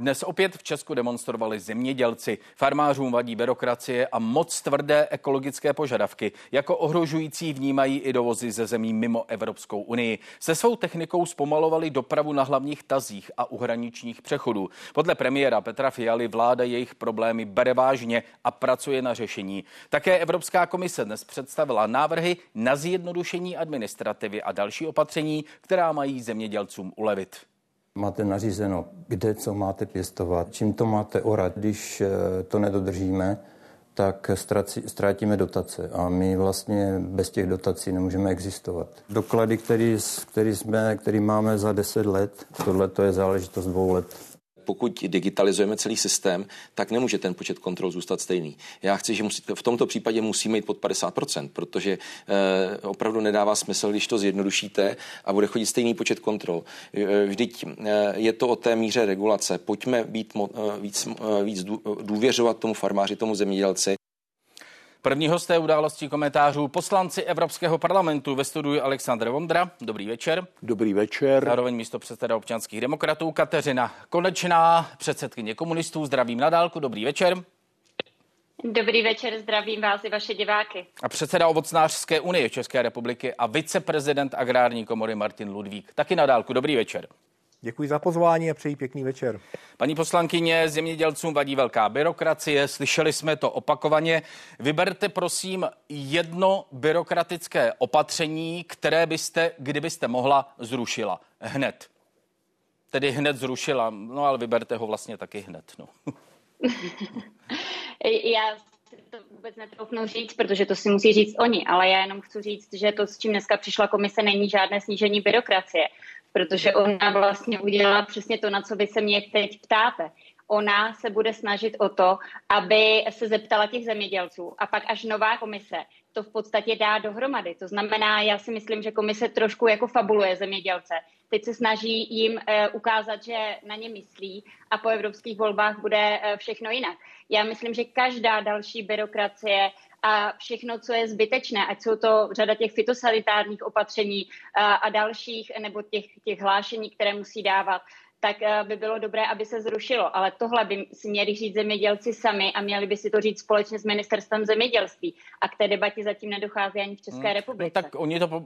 Dnes opět v Česku demonstrovali zemědělci. Farmářům vadí byrokracie a moc tvrdé ekologické požadavky. Jako ohrožující vnímají i dovozy ze zemí mimo Evropskou unii. Se svou technikou zpomalovali dopravu na hlavních tazích a uhraničních přechodů. Podle premiéra Petra Fialy vláda jejich problémy bere vážně a pracuje na řešení. Také Evropská komise dnes představila návrhy na zjednodušení administrativy a další opatření, která mají zemědělcům ulevit. Máte nařízeno, kde co máte pěstovat, čím to máte orat. Když eh, to nedodržíme, tak ztratíme dotace a my vlastně bez těch dotací nemůžeme existovat. Doklady, který, který, jsme, který máme za 10 let, tohle to je záležitost dvou let pokud digitalizujeme celý systém, tak nemůže ten počet kontrol zůstat stejný. Já chci, že musí, v tomto případě musíme jít pod 50%, protože eh, opravdu nedává smysl, když to zjednodušíte a bude chodit stejný počet kontrol. Eh, vždyť eh, je to o té míře regulace. Pojďme být mo, eh, víc, eh, víc důvěřovat tomu farmáři, tomu zemědělci. První hosté událostí komentářů poslanci Evropského parlamentu ve studiu Aleksandr Vondra. Dobrý večer. Dobrý večer. Zároveň místo předseda občanských demokratů Kateřina Konečná, předsedkyně komunistů. Zdravím na dálku. Dobrý večer. Dobrý večer, zdravím vás i vaše diváky. A předseda ovocnářské unie České republiky a viceprezident agrární komory Martin Ludvík. Taky na dálku. Dobrý večer. Děkuji za pozvání a přeji pěkný večer. Paní poslankyně, zemědělcům vadí velká byrokracie, slyšeli jsme to opakovaně. Vyberte prosím jedno byrokratické opatření, které byste, kdybyste mohla, zrušila. Hned. Tedy hned zrušila, no ale vyberte ho vlastně taky hned. No. Já si to vůbec netroufnu říct, protože to si musí říct oni, ale já jenom chci říct, že to, s čím dneska přišla komise, není žádné snížení byrokracie protože ona vlastně udělala přesně to, na co vy se mě teď ptáte. Ona se bude snažit o to, aby se zeptala těch zemědělců a pak až nová komise to v podstatě dá dohromady. To znamená, já si myslím, že komise trošku jako fabuluje zemědělce. Teď se snaží jim uh, ukázat, že na ně myslí a po evropských volbách bude uh, všechno jinak. Já myslím, že každá další byrokracie a všechno, co je zbytečné, ať jsou to řada těch fitosanitárních opatření a, a dalších, nebo těch, těch hlášení, které musí dávat, tak eh, by bylo dobré, aby se zrušilo. Ale tohle by si měli říct zemědělci sami a měli by si to říct společně s ministerstvem zemědělství. A k té debatě zatím nedochází ani v České hmm. republice. No, tak oni to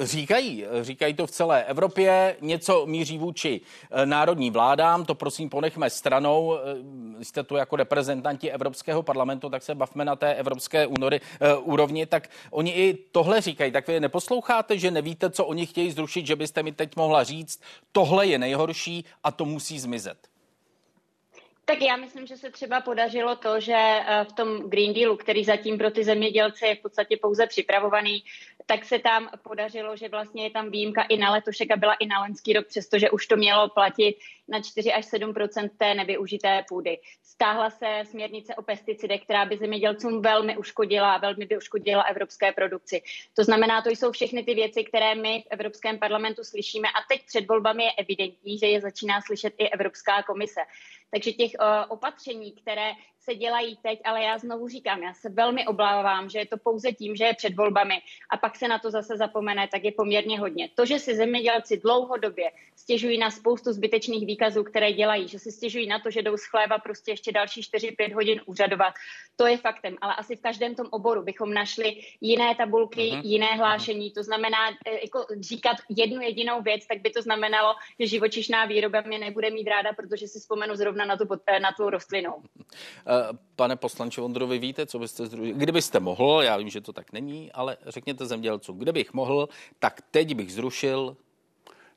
říkají. Říkají to v celé Evropě. Něco míří vůči eh, národní vládám. To prosím ponechme stranou. Eh, jste tu jako reprezentanti Evropského parlamentu, tak se bavme na té evropské únory, uh, úrovni. Tak oni i tohle říkají. Tak vy neposloucháte, že nevíte, co oni chtějí zrušit, že byste mi teď mohla říct, tohle je nejhorší horší a to musí zmizet. Tak já myslím, že se třeba podařilo to, že eh, v tom Green Dealu, který zatím pro ty zemědělce je v podstatě pouze připravovaný, tak se tam podařilo, že vlastně je tam výjimka i na letošek a byla i na loňský rok, přestože už to mělo platit na 4 až 7% té nevyužité půdy. Stáhla se směrnice o pesticidech, která by zemědělcům velmi uškodila a velmi by uškodila evropské produkci. To znamená, to jsou všechny ty věci, které my v Evropském parlamentu slyšíme a teď před volbami je evidentní, že je začíná slyšet i Evropská komise. Takže těch uh, opatření, které se dělají teď, ale já znovu říkám, já se velmi obávám, že je to pouze tím, že je před volbami a pak se na to zase zapomene, tak je poměrně hodně. To, že si zemědělci dlouhodobě stěžují na spoustu zbytečných výkazů, které dělají, že si stěžují na to, že jdou z chléba prostě ještě další 4-5 hodin úřadovat, to je faktem. Ale asi v každém tom oboru bychom našli jiné tabulky, uh-huh. jiné hlášení. To znamená, e, jako říkat jednu jedinou věc, tak by to znamenalo, že živočišná výroba mě nebude mít ráda, protože si vzpomenu zrovna na tu, na tu rostlinu. Eh, pane poslanče Vondrovi, víte, co byste zrušil? Kdybyste mohl, já vím, že to tak není, ale řekněte zemědělcům, kdybych mohl, tak teď bych zrušil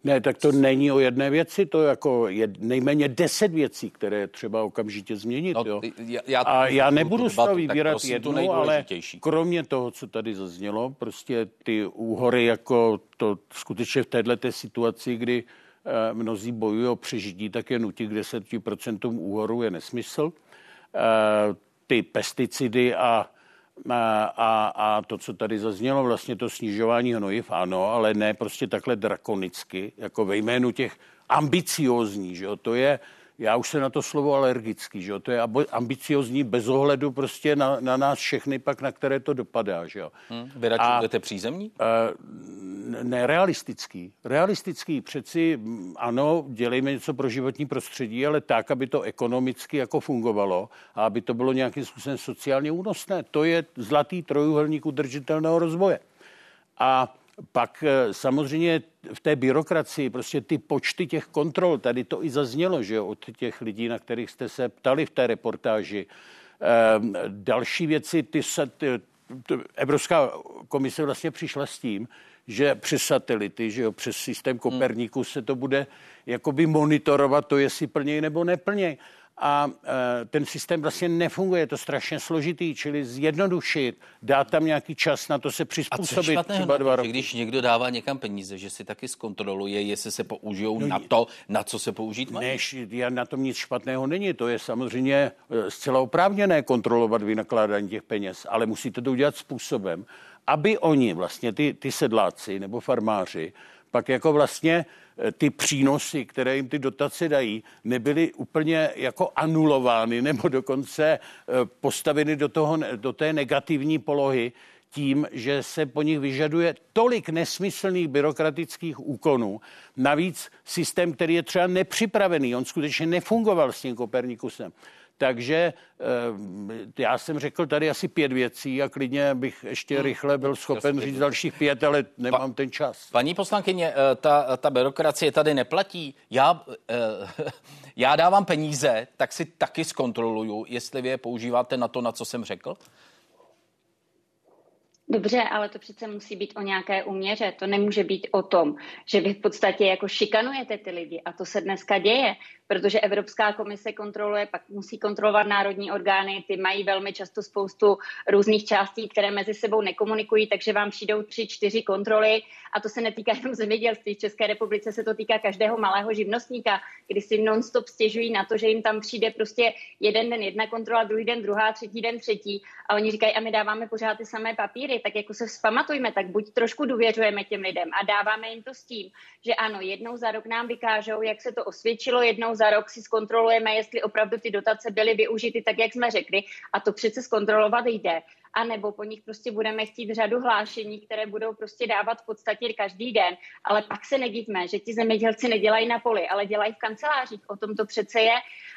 ne, tak to není o jedné věci, to jako je nejméně deset věcí, které třeba okamžitě změnit. No, jo. Já, já a já nebudu z toho vybírat jednu, ale kromě toho, co tady zaznělo, prostě ty úhory jako to skutečně v této situaci, kdy eh, mnozí bojují o přežití, tak je nutí k 10% úhoru je nesmysl. Ty pesticidy a, a, a, a to, co tady zaznělo, vlastně to snižování hnojiv, ano, ale ne prostě takhle drakonicky, jako ve jménu těch ambiciózní, že jo, to je, já už se na to slovo alergický, že jo? to je ambiciozní bez ohledu prostě na, na nás všechny pak, na které to dopadá. Že jo? Hmm, vy radši budete přízemní? Uh, ne, realistický. Realistický přeci, ano, dělejme něco pro životní prostředí, ale tak, aby to ekonomicky jako fungovalo a aby to bylo nějakým způsobem sociálně únosné. To je zlatý trojuhelník udržitelného rozvoje. A pak eh, samozřejmě v té byrokracii prostě ty počty těch kontrol, tady to i zaznělo, že jo, od těch lidí, na kterých jste se ptali v té reportáži. Ehm, další věci, ty, ty, Evropská komise vlastně přišla s tím, že přes satelity, že jo, přes systém Koperniku se to bude jakoby monitorovat to, jestli plnějí nebo neplnějí a e, ten systém vlastně nefunguje, je to strašně složitý, čili zjednodušit, dát tam nějaký čas na to se přizpůsobit. A co třeba dva roky. Když někdo dává někam peníze, že si taky zkontroluje, jestli se použijou no, na to, na co se použít mají? Než, na tom nic špatného není, to je samozřejmě e, zcela oprávněné kontrolovat vynakládání těch peněz, ale musíte to udělat způsobem, aby oni, vlastně ty, ty sedláci nebo farmáři, pak jako vlastně Eh, ty přínosy, které jim ty dotace dají, nebyly úplně jako anulovány nebo dokonce eh, postaveny do, toho, do té negativní polohy, tím, že se po nich vyžaduje tolik nesmyslných byrokratických úkonů. Navíc systém, který je třeba nepřipravený, on skutečně nefungoval s tím Kopernikusem. Takže eh, já jsem řekl tady asi pět věcí a klidně bych ještě hmm. rychle byl schopen říct dalších pět, ale nemám pa, ten čas. Paní poslankyně, eh, ta, ta byrokracie tady neplatí. Já, eh, já dávám peníze, tak si taky zkontroluju, jestli vy je používáte na to, na co jsem řekl. Dobře, ale to přece musí být o nějaké uměře. To nemůže být o tom, že vy v podstatě jako šikanujete ty lidi. A to se dneska děje protože Evropská komise kontroluje, pak musí kontrolovat národní orgány, ty mají velmi často spoustu různých částí, které mezi sebou nekomunikují, takže vám přijdou tři, čtyři kontroly a to se netýká jenom zemědělství. V České republice se to týká každého malého živnostníka, kdy si non-stop stěžují na to, že jim tam přijde prostě jeden den jedna kontrola, druhý den druhá, třetí den třetí a oni říkají, a my dáváme pořád ty samé papíry, tak jako se vzpamatujme, tak buď trošku důvěřujeme těm lidem a dáváme jim to s tím, že ano, jednou za rok nám vykážou, jak se to osvědčilo, jednou za rok si zkontrolujeme, jestli opravdu ty dotace byly využity tak, jak jsme řekli. A to přece zkontrolovat jde a nebo po nich prostě budeme chtít řadu hlášení, které budou prostě dávat v podstatě každý den. Ale pak se nedívme, že ti zemědělci nedělají na poli, ale dělají v kancelářích. O tom to přece je.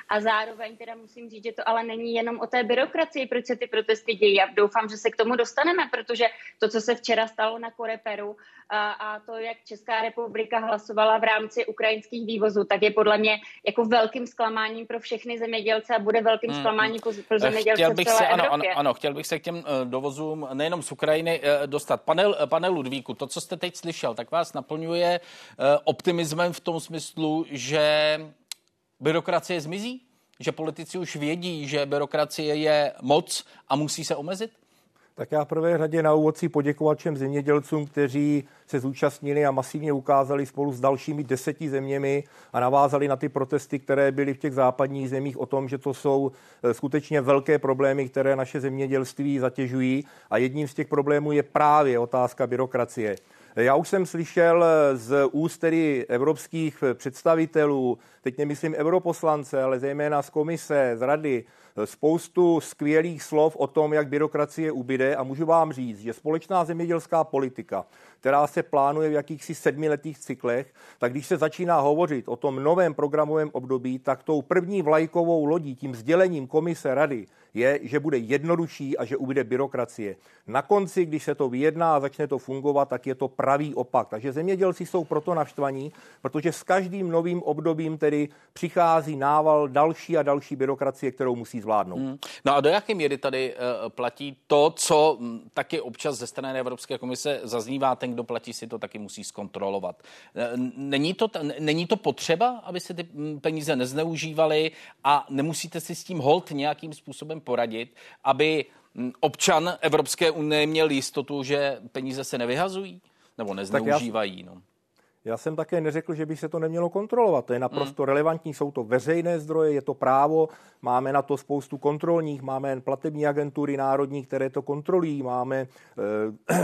A zároveň teda musím říct, že to ale není jenom o té byrokracii, proč se ty protesty dějí. Já doufám, že se k tomu dostaneme, protože to, co se včera stalo na Koreperu a, a to, jak Česká republika hlasovala v rámci ukrajinských vývozů, tak je podle mě jako velkým zklamáním pro všechny zemědělce a bude velkým hmm. zklamáním pro, pro zemědělce chtěl bych v celé se, ano, ano, ano, chtěl bych se k těm Eh, dovozům nejenom z Ukrajiny eh, dostat. Pane, eh, pane Ludvíku, to, co jste teď slyšel, tak vás naplňuje optimismem v tom smyslu, že byrokracie zmizí? Že politici už vědí, že byrokracie je moc a musí se omezit? Tak já v prvé řadě na úvod si poděkovat všem zemědělcům, kteří se zúčastnili a masivně ukázali spolu s dalšími deseti zeměmi a navázali na ty protesty, které byly v těch západních zemích o tom, že to jsou eh, skutečně velké problémy, které naše zemědělství zatěžují a jedním z těch problémů je právě otázka byrokracie. Já už jsem slyšel z úst tedy evropských představitelů, teď nemyslím europoslance, ale zejména z komise, z rady, spoustu skvělých slov o tom, jak byrokracie ubyde a můžu vám říct, že společná zemědělská politika, která se plánuje v jakýchsi sedmiletých cyklech, tak když se začíná hovořit o tom novém programovém období, tak tou první vlajkovou lodí, tím sdělením komise rady, je, že bude jednodušší a že ubyde byrokracie. Na konci, když se to vyjedná a začne to fungovat, tak je to pravý opak. Takže zemědělci jsou proto naštvaní, protože s každým novým obdobím tedy přichází nával další a další byrokracie, kterou musí zvládnout. Hmm. No a do jaké míry tady uh, platí to, co um, taky občas ze strany Evropské komise zaznívá, ten, kdo platí, si to taky musí zkontrolovat. Uh, není to, není to potřeba, aby se ty hm, peníze nezneužívaly a nemusíte si s tím hold nějakým způsobem poradit, aby hm, občan Evropské unie měl jistotu, že peníze se nevyhazují nebo nezneužívají. No. Já jsem také neřekl, že by se to nemělo kontrolovat. To je naprosto mm. relevantní, jsou to veřejné zdroje, je to právo, máme na to spoustu kontrolních, máme platební agentury národní, které to kontrolují, máme,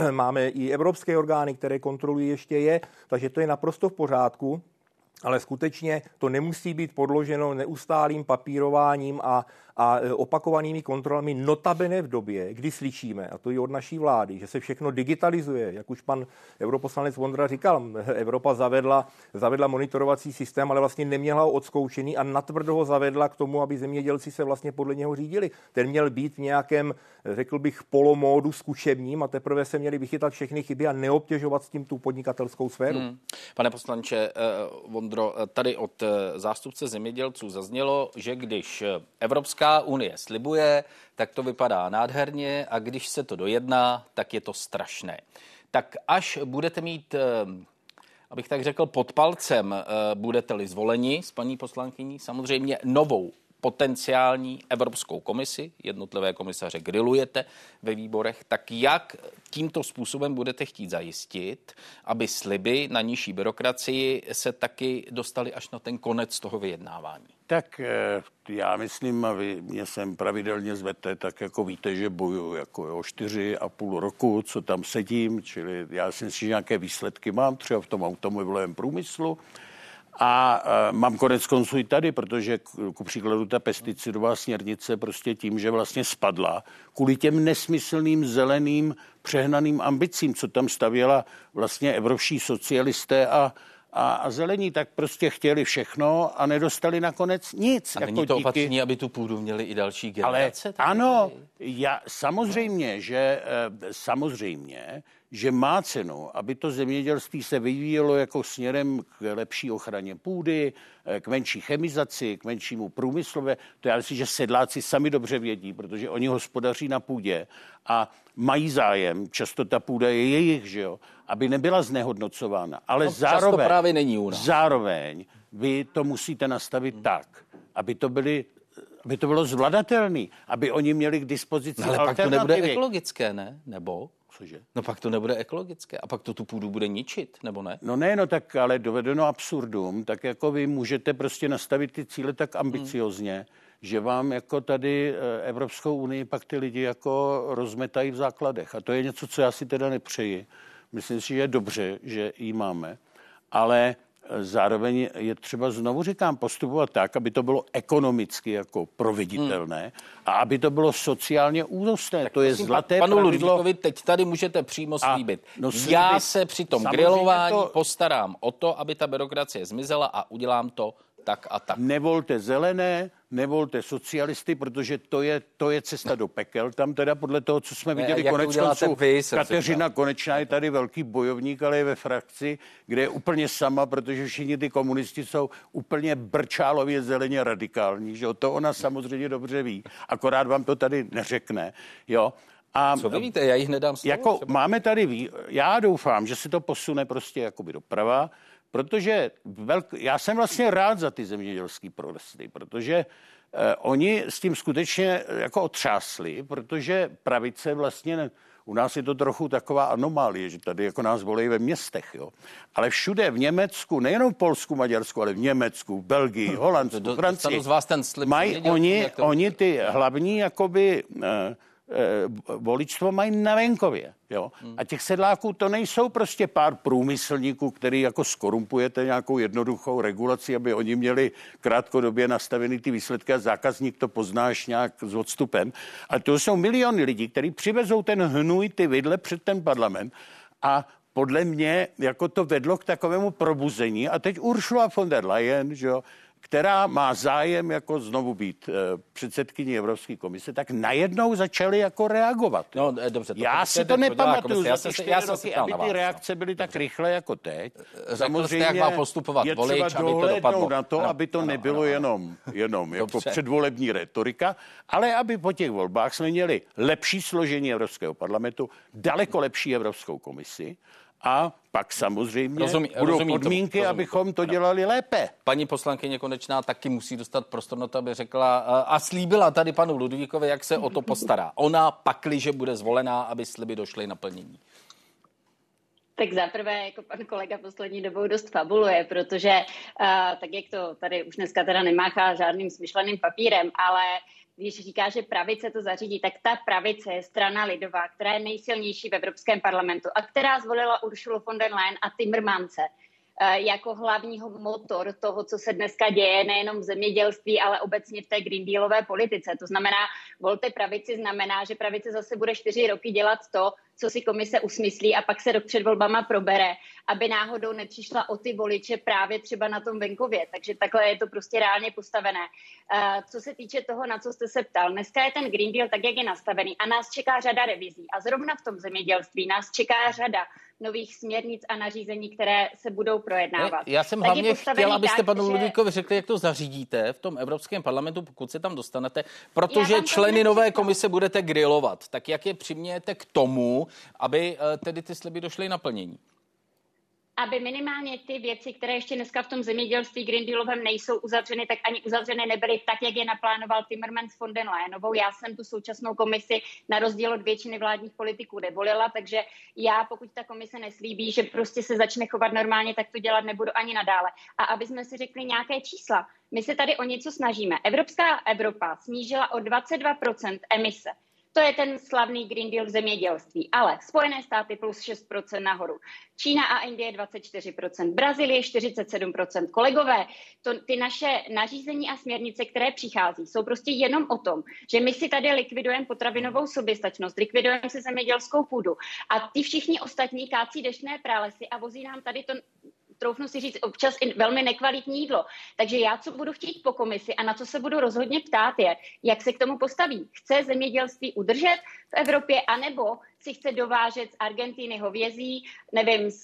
e, máme i evropské orgány, které kontrolují ještě je, takže to je naprosto v pořádku. ale skutečně to nemusí být podloženo neustálým papírováním a a e, opakovanými kontrolami notabene v době, kdy slyšíme, a to i od naší vlády, že se všechno digitalizuje, jak už pan europoslanec Vondra říkal, Evropa zavedla, zavedla monitorovací systém, ale vlastně neměla ho odzkoušený a natvrdo ho zavedla k tomu, aby zemědělci se vlastně podle něho řídili. Ten měl být v nějakém, řekl bych, polomódu zkušebním a teprve se měli vychytat všechny chyby a neobtěžovat s tím tu podnikatelskou sféru. Hmm. Pane poslanče uh, Vondro, tady od zástupce zemědělců zaznělo, že když Evropská Evropská unie slibuje, tak to vypadá nádherně a když se to dojedná, tak je to strašné. Tak až budete mít eh, abych tak řekl, pod palcem eh, budete-li zvoleni s paní poslankyní, samozřejmě novou potenciální Evropskou komisi, jednotlivé komisaře grilujete ve výborech, tak jak tímto způsobem budete chtít zajistit, aby sliby na nižší byrokracii se taky dostali až na ten konec toho vyjednávání? Tak eh, já myslím, a vy mě sem pravidelně zvete, tak jako víte, že bojuju jako o čtyři a půl roku, co tam sedím, čili já si myslím, že nějaké výsledky mám třeba v tom automobilovém průmyslu. A uh, mám konec konců i tady, protože ku příkladu ta pesticidová směrnice prostě tím, že vlastně spadla, kvůli těm nesmyslným zeleným přehnaným ambicím, co tam stavěla vlastně evropští socialisté a a, a zelení tak prostě chtěli všechno a nedostali nakonec nic. A jako není to díky... opatření, aby tu půdu měli i další generace? Ale ano, já, samozřejmě, že eh, samozřejmě, že má cenu, aby to zemědělství se vyvíjelo jako směrem k lepší ochraně půdy, eh, k menší chemizaci, k menšímu průmyslové. To já myslím, že sedláci sami dobře vědí, protože oni hospodaří na půdě a mají zájem, často ta půda je jejich, že jo, aby nebyla znehodnocována. Ale no, zároveň, právě není u nás. zároveň vy to musíte nastavit hmm. tak, aby to byly aby to bylo zvladatelné, aby oni měli k dispozici no, ale pak to nebude ekologické, ne? Nebo? Cože? No pak to nebude ekologické a pak to tu půdu bude ničit, nebo ne? No ne, no tak ale dovedeno absurdum, tak jako vy můžete prostě nastavit ty cíle tak ambiciozně, hmm. že vám jako tady eh, Evropskou unii pak ty lidi jako rozmetají v základech. A to je něco, co já si teda nepřeji. Myslím si, že je dobře, že ji máme. Ale Zároveň je třeba, znovu říkám, postupovat tak, aby to bylo ekonomicky jako proveditelné hmm. a aby to bylo sociálně únosné. Tak to je zlaté Panu Ludvíkovi teď tady můžete přímo slíbit. A, no, slíbit. Já se při tom grilování to... postarám o to, aby ta byrokracie zmizela a udělám to tak a tak. Nevolte zelené, nevolte socialisty, protože to je, to je cesta do pekel. Tam teda podle toho, co jsme viděli, ne, konec konců, Kateřina Konečná je tady velký bojovník, ale je ve frakci, kde je úplně sama, protože všichni ty komunisti jsou úplně brčálově zeleně radikální. Že? To ona samozřejmě dobře ví. Akorát vám to tady neřekne. Jo? A Co vy víte, já jich nedám slovo. Jako máme tady, já doufám, že se to posune prostě jakoby doprava, protože velk... já jsem vlastně rád za ty zemědělské protesty, protože eh, oni s tím skutečně eh, jako otřásli, protože pravice vlastně u nás je to trochu taková anomálie, že tady jako nás volí ve městech, jo. Ale všude v Německu, nejenom v Polsku, Maďarsku, ale v Německu, v Belgii, Holandsku, Francii, z vás ten slib mají oni, oni ty hlavní jakoby Eh, voličstvo mají na venkově. Jo? A těch sedláků to nejsou prostě pár průmyslníků, který jako skorumpujete nějakou jednoduchou regulaci, aby oni měli krátkodobě nastavený ty výsledky a zákazník to poznáš nějak s odstupem. A to jsou miliony lidí, kteří přivezou ten hnůj, ty vidle před ten parlament a podle mě jako to vedlo k takovému probuzení. A teď Ursula von der Leyen, že jo, která má zájem jako znovu být uh, předsedkyní Evropské komise, tak najednou začali jako reagovat. No, eh, dobře, to já si to nepamatuju za ty čtyři roky, aby ty reakce byly tak rychle jako teď. Eh, Samozřejmě jak má postupovat je volič, třeba aby to dopadlo. na to, ano, aby to ano, nebylo ano, jenom, jenom jako předvolební retorika, ale aby po těch volbách jsme měli lepší složení Evropského parlamentu, daleko lepší Evropskou komisi a pak samozřejmě rozumí, budou rozumím podmínky, to, abychom to dělali lépe. Paní poslankyně Konečná taky musí dostat prostor na to, aby řekla a slíbila tady panu Ludvíkovi, jak se o to postará. Ona pakli, že bude zvolená, aby sliby došly naplnění. Tak zaprvé, jako pan kolega poslední dobou dost fabuluje, protože uh, tak jak to tady už dneska teda nemáchá žádným smyšleným papírem, ale když říká, že pravice to zařídí, tak ta pravice je strana lidová, která je nejsilnější v Evropském parlamentu a která zvolila Ursulu von der Leyen a Timmermance eh, jako hlavního motor toho, co se dneska děje, nejenom v zemědělství, ale obecně v té Green Dealové politice. To znamená, volte pravici znamená, že pravice zase bude čtyři roky dělat to, co si komise usmyslí a pak se rok před volbama probere, aby náhodou nepřišla o ty voliče právě třeba na tom venkově. Takže takhle je to prostě reálně postavené. Uh, co se týče toho, na co jste se ptal, dneska je ten Green Deal tak, jak je nastavený a nás čeká řada revizí. A zrovna v tom zemědělství nás čeká řada nových směrnic a nařízení, které se budou projednávat. Já jsem tak hlavně chtěl, abyste panu že... Ludvíkovi řekli, jak to zařídíte v tom Evropském parlamentu, pokud se tam dostanete, protože členy nové komise budete grilovat. Tak jak je přimějete k tomu, aby eh, tedy ty sliby došly naplnění? aby minimálně ty věci, které ještě dneska v tom zemědělství Green Dealovém nejsou uzavřeny, tak ani uzavřeny nebyly tak, jak je naplánoval Timmermans von den Leyenovou. Já jsem tu současnou komisi na rozdíl od většiny vládních politiků nevolila, takže já, pokud ta komise neslíbí, že prostě se začne chovat normálně, tak to dělat nebudu ani nadále. A aby jsme si řekli nějaké čísla, my se tady o něco snažíme. Evropská Evropa snížila o 22% emise. To je ten slavný Green Deal v zemědělství. Ale Spojené státy plus 6% nahoru. Čína a Indie 24%, Brazílie 47%. Kolegové, to, ty naše nařízení a směrnice, které přichází, jsou prostě jenom o tom, že my si tady likvidujeme potravinovou soběstačnost, likvidujeme si zemědělskou půdu a ty všichni ostatní kácí dešné pralesy a vozí nám tady to troufnu si říct, občas i velmi nekvalitní jídlo. Takže já, co budu chtít po komisi a na co se budu rozhodně ptát, je, jak se k tomu postaví. Chce zemědělství udržet v Evropě, anebo si chce dovážet z Argentiny hovězí, nevím, z,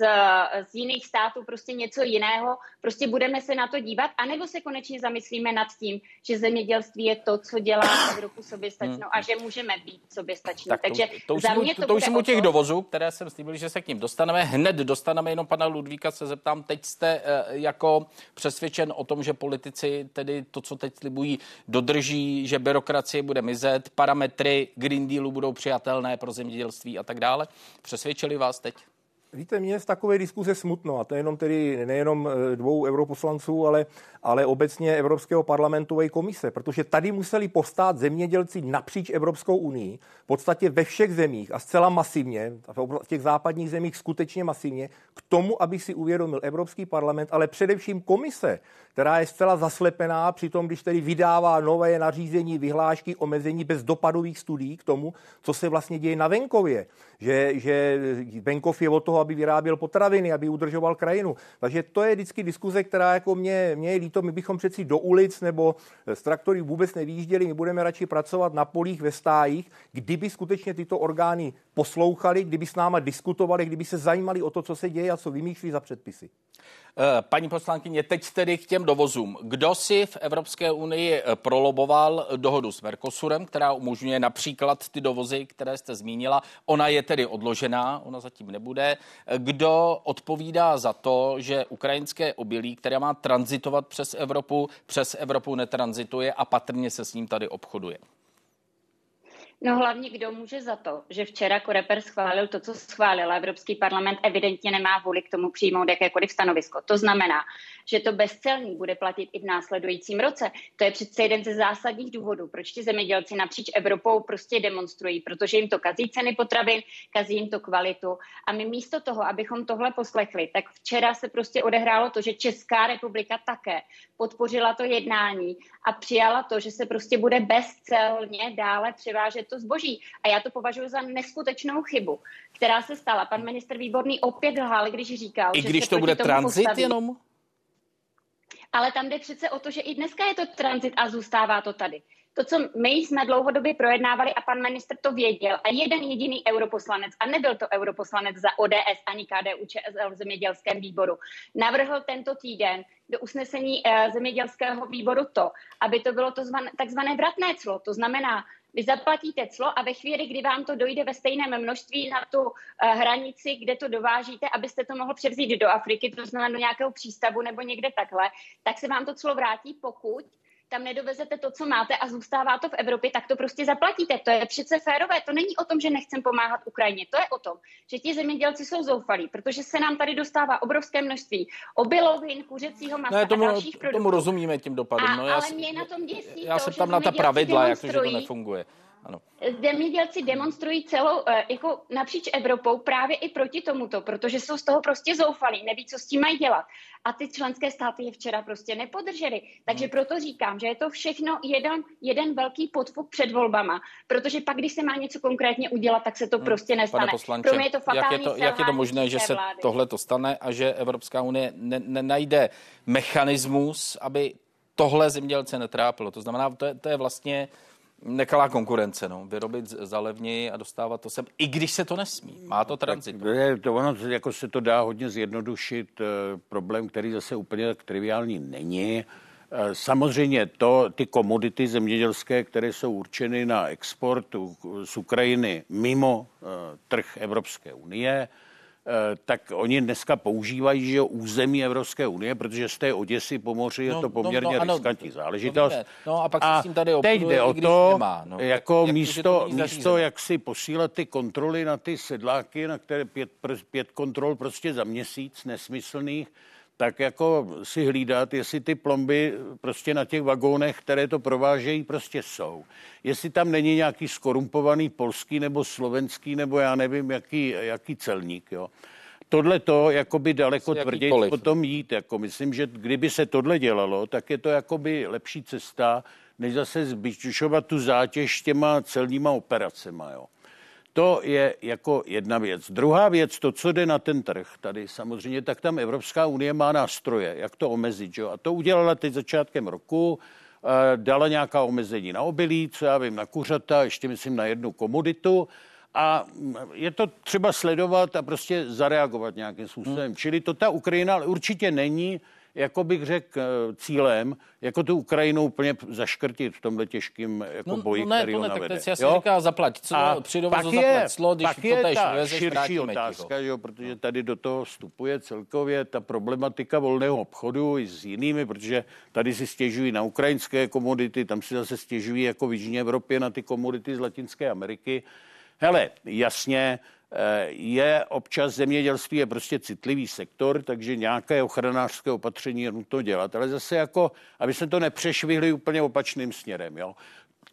z jiných států prostě něco jiného. Prostě budeme se na to dívat, anebo se konečně zamyslíme nad tím, že zemědělství je to, co dělá Evropu soběstačnou hmm. a že můžeme být soběstační. Tak to, Takže to, už za mě to, to, to už jsem u těch to... dovozů, které jsem slíbil, že se k ním dostaneme. Hned dostaneme jenom pana Ludvíka, se zeptám, teď jste uh, jako přesvědčen o tom, že politici tedy to, co teď slibují, dodrží, že byrokracie bude mizet, parametry Green Dealu budou přijatelné pro zemědělství a tak dále. Přesvědčili vás teď? Víte, mě z takové diskuze smutno, a to jenom tedy nejenom eh, dvou europoslanců, ale, ale obecně Evropského parlamentu a komise, protože tady museli postát zemědělci napříč Evropskou unii, v podstatě ve všech zemích a zcela masivně, v těch západních zemích skutečně masivně, k tomu, aby si uvědomil Evropský parlament, ale především komise, která je zcela zaslepená, přitom když tedy vydává nové nařízení, vyhlášky, omezení bez dopadových studií k tomu, co se vlastně děje na venkově, že, že venkov je od toho, aby vyráběl potraviny, aby udržoval krajinu. Takže to je vždycky diskuze, která jako mě, mě je líto, my bychom přeci do ulic nebo z traktory vůbec nevýjížděli, my budeme radši pracovat na polích ve stájích, kdyby skutečně tyto orgány poslouchali, kdyby s náma diskutovali, kdyby se zajímali o to, co se děje a co vymýšlí za předpisy. Eh, paní poslankyně, teď tedy k těm dovozům. Kdo si v Evropské unii eh, proloboval dohodu s Mercosurem, která umožňuje například ty dovozy, které jste zmínila? Ona je tedy odložená, ona zatím nebude. Kdo odpovídá za to, že ukrajinské obilí, které má tranzitovat přes Evropu, přes Evropu netranzituje a patrně se s ním tady obchoduje? No hlavně kdo může za to, že včera Koreper schválil to, co schválil. Evropský parlament evidentně nemá vůli k tomu přijmout jakékoliv stanovisko. To znamená, že to bezcelní bude platit i v následujícím roce. To je přece jeden ze zásadních důvodů, proč ti zemědělci napříč Evropou prostě demonstrují, protože jim to kazí ceny potravin, kazí jim to kvalitu. A my místo toho, abychom tohle poslechli, tak včera se prostě odehrálo to, že Česká republika také podpořila to jednání a přijala to, že se prostě bude bezcelně dále převážet to zboží. A já to považuji za neskutečnou chybu, která se stala. Pan minister Výborný opět lhal, když říkal, I že když to bude tranzit postaví. jenom? Ale tam jde přece o to, že i dneska je to tranzit a zůstává to tady. To, co my jsme dlouhodobě projednávali a pan ministr to věděl a jeden jediný europoslanec, a nebyl to europoslanec za ODS ani KDU ČSL v zemědělském výboru, navrhl tento týden do usnesení eh, zemědělského výboru to, aby to bylo to zvan, takzvané vratné clo. To znamená, vy zaplatíte clo a ve chvíli, kdy vám to dojde ve stejném množství na tu uh, hranici, kde to dovážíte, abyste to mohl převzít do Afriky, to znamená do nějakého přístavu nebo někde takhle, tak se vám to clo vrátí, pokud tam nedovezete to, co máte a zůstává to v Evropě, tak to prostě zaplatíte. To je přece férové. To není o tom, že nechcem pomáhat Ukrajině. To je o tom, že ti zemědělci jsou zoufalí, protože se nám tady dostává obrovské množství obilovin, kuřecího masa ne, tomu, a dalších produktů. Tomu rozumíme tím dopadem. No, já, ale mě na tom děsí Já to, se tam na ta pravidla, jak to, že to nefunguje. Ano. Zemědělci demonstrují celou, eh, jako napříč Evropou právě i proti tomuto, protože jsou z toho prostě zoufalí, neví, co s tím mají dělat. A ty členské státy je včera prostě nepodržely. Takže hmm. proto říkám, že je to všechno jeden, jeden velký podfuk před volbama, protože pak, když se má něco konkrétně udělat, tak se to hmm. prostě nestane. Pane poslanče, Pro mě je to jak je to, jak je to možné, že se tohle to stane a že Evropská unie nenajde ne, mechanismus, aby tohle zemědělce netrápilo. To znamená, to je, to je vlastně nekalá konkurence, no. vyrobit za levněji a dostávat to sem, i když se to nesmí. Má to tranzit. To, ono jako se to dá hodně zjednodušit. Eh, problém, který zase úplně tak triviální není. Eh, samozřejmě to, ty komodity zemědělské, které jsou určeny na export z Ukrajiny mimo eh, trh Evropské unie, tak oni dneska používají že území Evropské unie, protože z té Oděsy po moři je no, to no, poměrně no, no, riskantní záležitost. No a pak a s tím tady teď jde o to, nemá, no. jako jak, místo, jak místo jak si posílat ty kontroly na ty sedláky, na které pět, pět kontrol prostě za měsíc nesmyslných, tak jako si hlídat, jestli ty plomby prostě na těch vagónech, které to provážejí, prostě jsou. Jestli tam není nějaký skorumpovaný polský nebo slovenský nebo já nevím, jaký, jaký celník, jo. Tohle to jakoby daleko tvrději potom jít. Jako myslím, že kdyby se tohle dělalo, tak je to jakoby lepší cesta, než zase zbyčovat tu zátěž těma celníma operacema. Jo. To je jako jedna věc. Druhá věc, to, co jde na ten trh tady samozřejmě, tak tam Evropská unie má nástroje, jak to omezit. Jo? A to udělala teď začátkem roku, eh, dala nějaká omezení na obilí, co já vím, na kuřata, ještě myslím na jednu komoditu. A je to třeba sledovat a prostě zareagovat nějakým způsobem. Hmm. Čili to ta Ukrajina určitě není jako bych řekl, eh, cílem, jako tu Ukrajinu úplně zaškrtit v tomhle těžkým jako no, boji, no ne, který to ne, tak teď si říká zaplať, co a při dovozu zaplať clo, když pak je to ta vezeš, širší otázka, jo, protože tady do toho vstupuje celkově ta problematika volného obchodu i s jinými, protože tady si stěžují na ukrajinské komodity, tam si zase stěžují jako v Jižní Evropě na ty komodity z Latinské Ameriky. Hele, jasně, Eh, je občas zemědělství je prostě citlivý sektor, takže nějaké ochranářské opatření je nutno dělat. Ale zase jako, aby se to nepřešvihli úplně opačným směrem. Jo.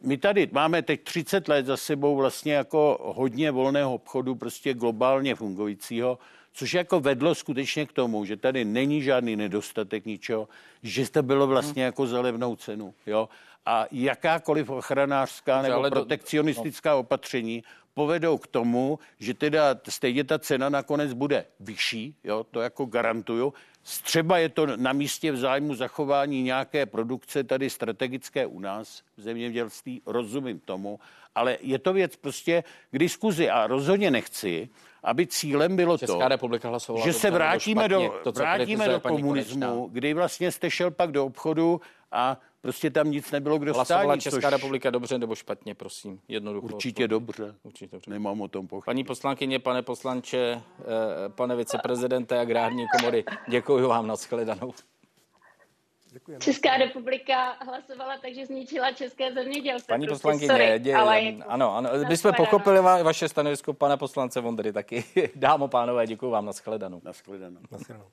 My tady máme teď 30 let za sebou vlastně jako hodně volného obchodu, prostě globálně fungujícího, což jako vedlo skutečně k tomu, že tady není žádný nedostatek ničeho, že to bylo vlastně jako za levnou cenu. Jo? A jakákoliv ochranářská nebo protekcionistická opatření povedou k tomu, že teda stejně ta cena nakonec bude vyšší, jo, to jako garantuju. Třeba je to na místě v zájmu zachování nějaké produkce tady strategické u nás v zemědělství, rozumím tomu, ale je to věc prostě k diskuzi a rozhodně nechci, aby cílem bylo Česká to, republika že se vrátíme do, to, vrátíme do komunismu, kdy vlastně jste šel pak do obchodu a prostě tam nic nebylo kdo Hlasovala stání, Česká což... republika dobře nebo špatně, prosím, jednoducho. Určitě dobře. Určitě dobře. Nemám o tom pochyb. Paní poslankyně, pane poslanče, eh, pane viceprezidente agrární komory, děkuji vám, nashledanou. Děkujeme. Česká republika hlasovala takže zničila české zemědělství. Paní prostě poslankyně, sorry, dě, ale ano, ano, my jsme pochopili vaše stanovisko pana poslance Vondry taky. Dámo, pánové, děkuji vám, nashledanou. Nashledanou. nashledanou.